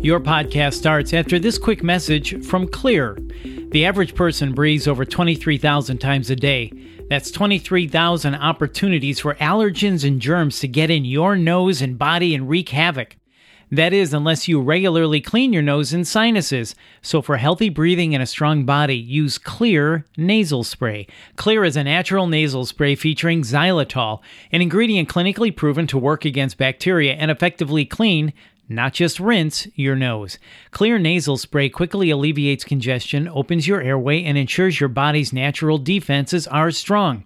Your podcast starts after this quick message from Xlear. The average person breathes over 23,000 times a day. That's 23,000 opportunities for allergens and germs to get in your nose and body and wreak havoc. That is, unless you regularly clean your nose and sinuses. So, for healthy breathing and a strong body, use Xlear nasal spray. Xlear is a natural nasal spray featuring xylitol, an ingredient clinically proven to work against bacteria and effectively clean not just rinse your nose. Xlear nasal spray quickly alleviates congestion, opens your airway, and ensures your body's natural defenses are strong.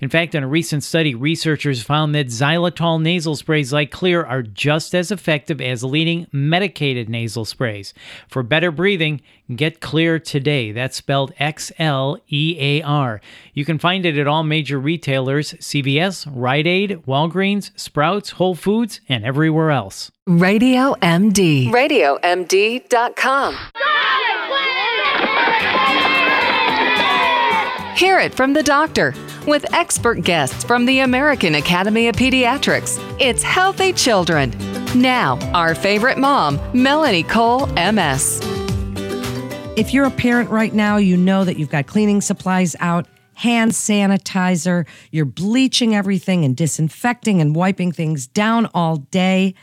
In fact, in a recent study, researchers found that xylitol nasal sprays like Xlear are just as effective as leading medicated nasal sprays. For better breathing, get Xlear today. That's spelled X L E A R. You can find it at all major retailers CVS, Rite Aid, Walgreens, Sprouts, Whole Foods, and everywhere else. Radio MD. RadioMD.com. Hear it from the doctor with expert guests from the American Academy of Pediatrics. It's Healthy Children. Now, our favorite mom, Melanie Cole, MS. If you're a parent right now, you know that you've got cleaning supplies out, hand sanitizer, you're bleaching everything and disinfecting and wiping things down all day.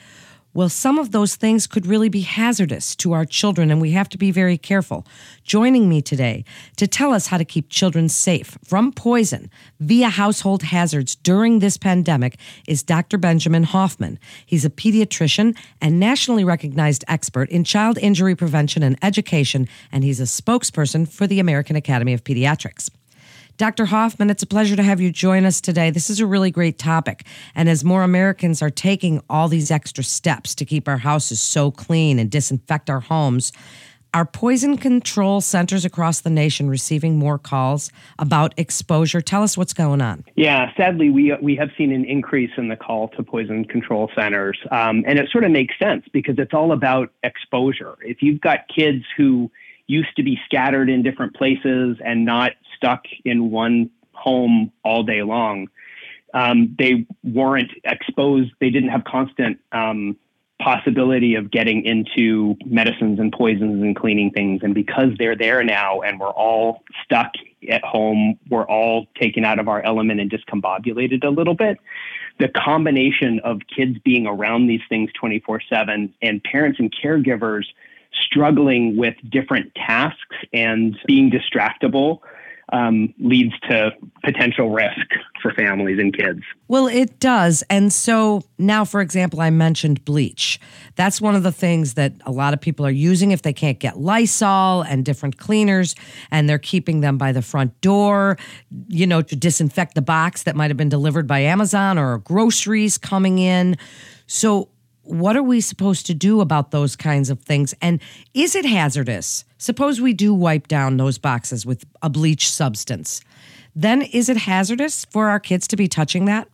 Well, some of those things could really be hazardous to our children, and we have to be very careful. Joining me today to tell us how to keep children safe from poison via household hazards during this pandemic is Dr. Benjamin Hoffman. He's a pediatrician and nationally recognized expert in child injury prevention and education, and he's a spokesperson for the American Academy of Pediatrics. Dr. Hoffman, it's a pleasure to have you join us today. This is a really great topic. And as more Americans are taking all these extra steps to keep our houses so clean and disinfect our homes, are poison control centers across the nation receiving more calls about exposure? Tell us what's going on. Yeah, sadly, we we have seen an increase in the call to poison control centers, um, and it sort of makes sense because it's all about exposure. If you've got kids who used to be scattered in different places and not stuck in one home all day long. Um, they weren't exposed. They didn't have constant um, possibility of getting into medicines and poisons and cleaning things. And because they're there now and we're all stuck at home, we're all taken out of our element and discombobulated a little bit. The combination of kids being around these things 24 7 and parents and caregivers struggling with different tasks and being distractible um, leads to potential risk for families and kids. Well, it does. And so now, for example, I mentioned bleach. That's one of the things that a lot of people are using if they can't get Lysol and different cleaners, and they're keeping them by the front door, you know, to disinfect the box that might have been delivered by Amazon or groceries coming in. So, what are we supposed to do about those kinds of things? And is it hazardous? Suppose we do wipe down those boxes with a bleach substance. Then is it hazardous for our kids to be touching that?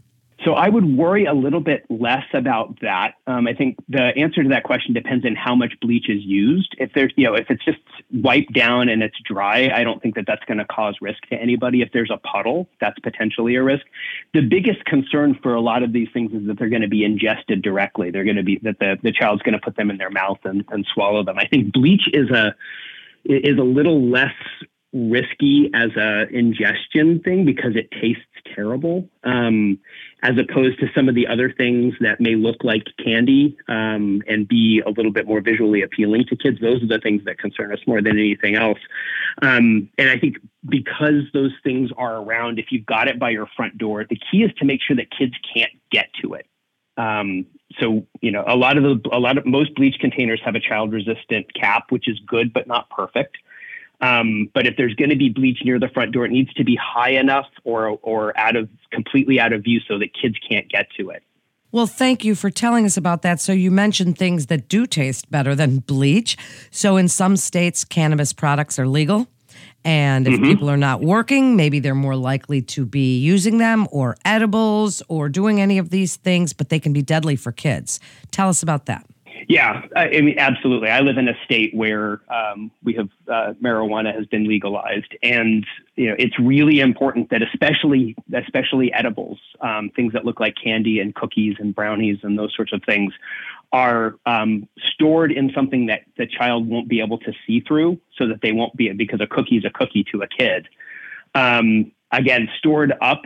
So I would worry a little bit less about that. Um, I think the answer to that question depends on how much bleach is used. If there's, you know, if it's just wiped down and it's dry, I don't think that that's going to cause risk to anybody. If there's a puddle, that's potentially a risk. The biggest concern for a lot of these things is that they're going to be ingested directly. They're going to be that the the child's going to put them in their mouth and, and swallow them. I think bleach is a is a little less risky as a ingestion thing because it tastes terrible, um, as opposed to some of the other things that may look like candy um, and be a little bit more visually appealing to kids. Those are the things that concern us more than anything else. Um, and I think because those things are around, if you've got it by your front door, the key is to make sure that kids can't get to it. Um, so you know, a lot of the a lot of most bleach containers have a child resistant cap, which is good but not perfect. Um, but if there's going to be bleach near the front door, it needs to be high enough or or out of completely out of view so that kids can't get to it. Well, thank you for telling us about that. So you mentioned things that do taste better than bleach. So in some states, cannabis products are legal. And if mm-hmm. people are not working, maybe they're more likely to be using them or edibles or doing any of these things, but they can be deadly for kids. Tell us about that. Yeah, I mean, absolutely. I live in a state where um, we have uh, marijuana has been legalized, and you know it's really important that especially especially edibles, um, things that look like candy and cookies and brownies and those sorts of things, are um, stored in something that the child won't be able to see through so that they won't be because a cookie is a cookie to a kid. Um, again, stored up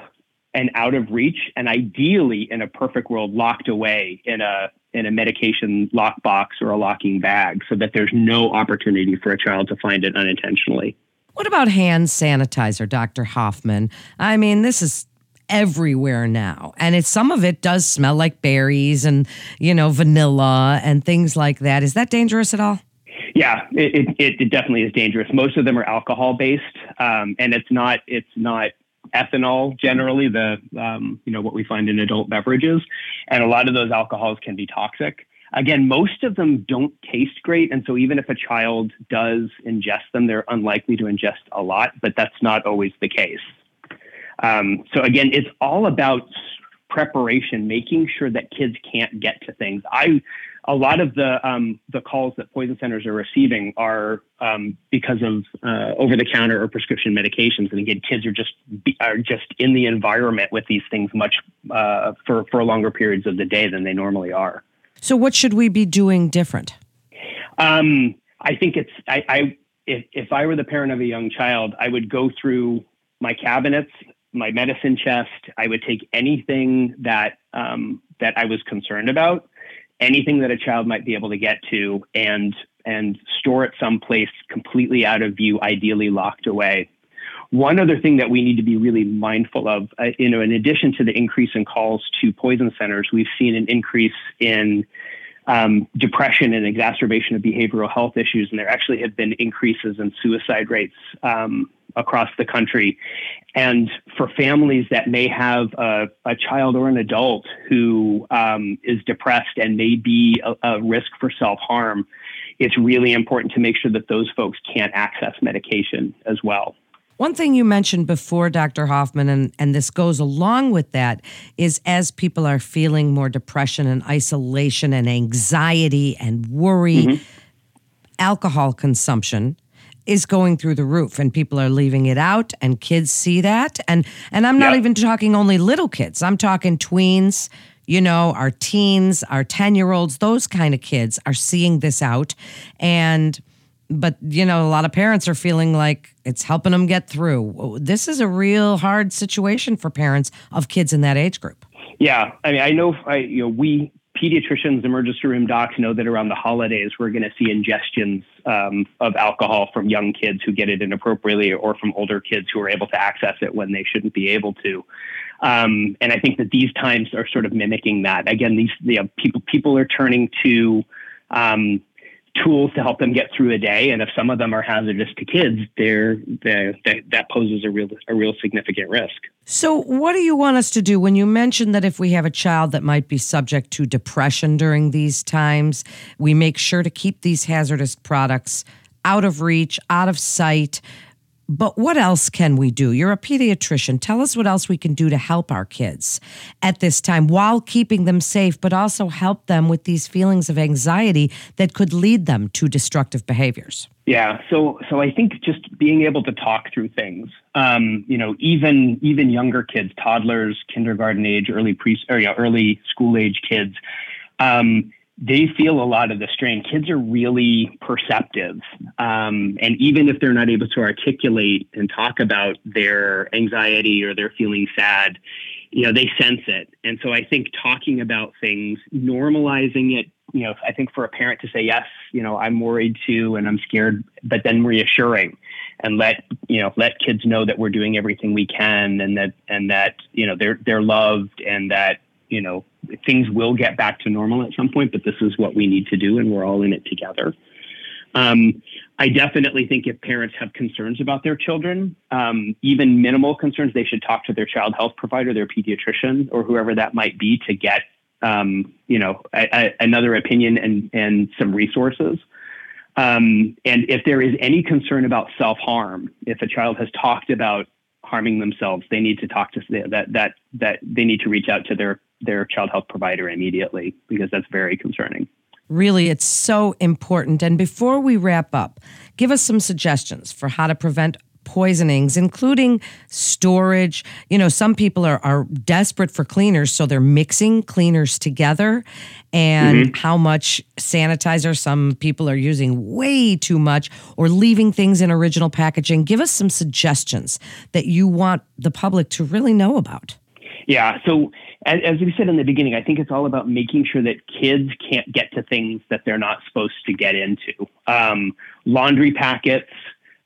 and out of reach, and ideally in a perfect world, locked away in a in a medication lockbox or a locking bag so that there's no opportunity for a child to find it unintentionally. What about hand sanitizer, Dr. Hoffman? I mean, this is everywhere now. And it, some of it does smell like berries and, you know, vanilla and things like that. Is that dangerous at all? Yeah, it, it, it definitely is dangerous. Most of them are alcohol based, um, and it's not it's not ethanol generally the um, you know what we find in adult beverages, and a lot of those alcohols can be toxic. Again, most of them don't taste great, and so even if a child does ingest them, they're unlikely to ingest a lot. But that's not always the case. Um, so again, it's all about preparation, making sure that kids can't get to things. I a lot of the um, the calls that poison centers are receiving are um, because of uh, over the counter or prescription medications, and again, kids are just are just in the environment with these things much uh, for for longer periods of the day than they normally are. So, what should we be doing different? Um, I think it's I, I if if I were the parent of a young child, I would go through my cabinets my medicine chest. I would take anything that um, that I was concerned about, anything that a child might be able to get to, and and store it someplace completely out of view, ideally locked away. One other thing that we need to be really mindful of, uh, you know, in addition to the increase in calls to poison centers, we've seen an increase in um, depression and exacerbation of behavioral health issues, and there actually have been increases in suicide rates um, across the country. And for families that may have a, a child or an adult who um, is depressed and may be a, a risk for self harm, it's really important to make sure that those folks can't access medication as well. One thing you mentioned before, Dr. Hoffman, and, and this goes along with that, is as people are feeling more depression and isolation and anxiety and worry, mm-hmm. alcohol consumption is going through the roof and people are leaving it out and kids see that and and I'm not even talking only little kids. I'm talking tweens, you know, our teens, our 10-year-olds, those kind of kids are seeing this out and but you know, a lot of parents are feeling like it's helping them get through. This is a real hard situation for parents of kids in that age group. Yeah, I mean, I know, I, you know, we pediatricians, emergency room docs know that around the holidays we're going to see ingestions um, of alcohol from young kids who get it inappropriately, or from older kids who are able to access it when they shouldn't be able to. Um, and I think that these times are sort of mimicking that. Again, these you know, people people are turning to um, tools to help them get through a day. And if some of them are hazardous to kids, they're, they're, that poses a real a real significant risk. So, what do you want us to do when you mentioned that if we have a child that might be subject to depression during these times, we make sure to keep these hazardous products out of reach, out of sight? But what else can we do? You're a pediatrician. Tell us what else we can do to help our kids at this time while keeping them safe, but also help them with these feelings of anxiety that could lead them to destructive behaviors. Yeah, so so I think just being able to talk through things, um, you know, even even younger kids, toddlers, kindergarten age, early pre, or, you know, early school age kids, um, they feel a lot of the strain. Kids are really perceptive. Um, and even if they're not able to articulate and talk about their anxiety or they're feeling sad, you know, they sense it. And so I think talking about things, normalizing it, you know, I think for a parent to say, yes, you know, I'm worried too and I'm scared, but then reassuring and let, you know, let kids know that we're doing everything we can and that, and that, you know, they're, they're loved and that, you know, things will get back to normal at some point, but this is what we need to do, and we're all in it together. Um, I definitely think if parents have concerns about their children, um, even minimal concerns, they should talk to their child health provider, their pediatrician, or whoever that might be to get, um, you know, a, a, another opinion and and some resources. Um, and if there is any concern about self harm, if a child has talked about harming themselves, they need to talk to that that that they need to reach out to their their child health provider immediately because that's very concerning. Really, it's so important. And before we wrap up, give us some suggestions for how to prevent poisonings, including storage. You know, some people are, are desperate for cleaners, so they're mixing cleaners together. And mm-hmm. how much sanitizer some people are using way too much or leaving things in original packaging. Give us some suggestions that you want the public to really know about. Yeah. So as, we said in the beginning, I think it's all about making sure that kids can't get to things that they're not supposed to get into. Um, laundry packets,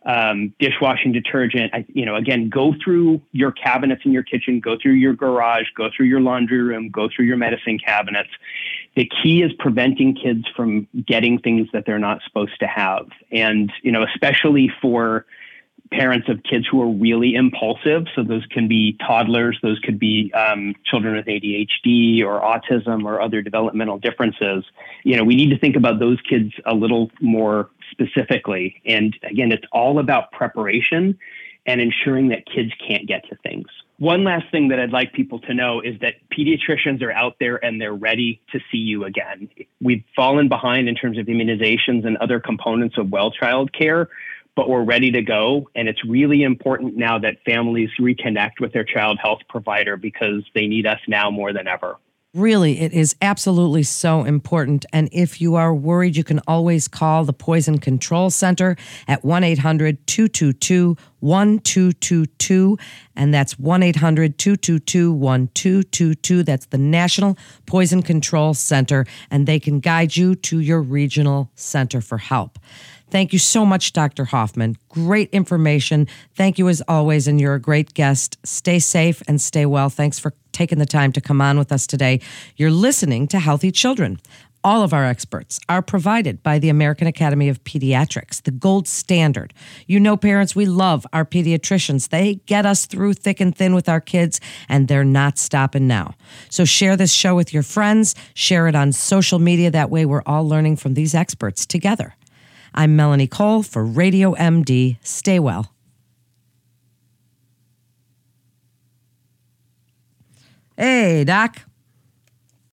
um, dishwashing detergent. I, you know, again, go through your cabinets in your kitchen, go through your garage, go through your laundry room, go through your medicine cabinets. The key is preventing kids from getting things that they're not supposed to have, and you know, especially for parents of kids who are really impulsive. So those can be toddlers, those could be um, children with ADHD or autism or other developmental differences. You know, we need to think about those kids a little more specifically. And again, it's all about preparation and ensuring that kids can't get to things. One last thing that I'd like people to know is that pediatricians are out there and they're ready to see you again. We've fallen behind in terms of immunizations and other components of well child care but we're ready to go. And it's really important now that families reconnect with their child health provider because they need us now more than ever. Really, it is absolutely so important. And if you are worried, you can always call the Poison Control Center at 1 800 222 1222. And that's 1 800 222 1222. That's the National Poison Control Center. And they can guide you to your regional center for help. Thank you so much, Dr. Hoffman. Great information. Thank you as always, and you're a great guest. Stay safe and stay well. Thanks for taking the time to come on with us today. You're listening to Healthy Children. All of our experts are provided by the American Academy of Pediatrics, the gold standard. You know, parents, we love our pediatricians. They get us through thick and thin with our kids, and they're not stopping now. So share this show with your friends, share it on social media. That way, we're all learning from these experts together. I'm Melanie Cole for Radio MD. Stay well. Hey, Doc.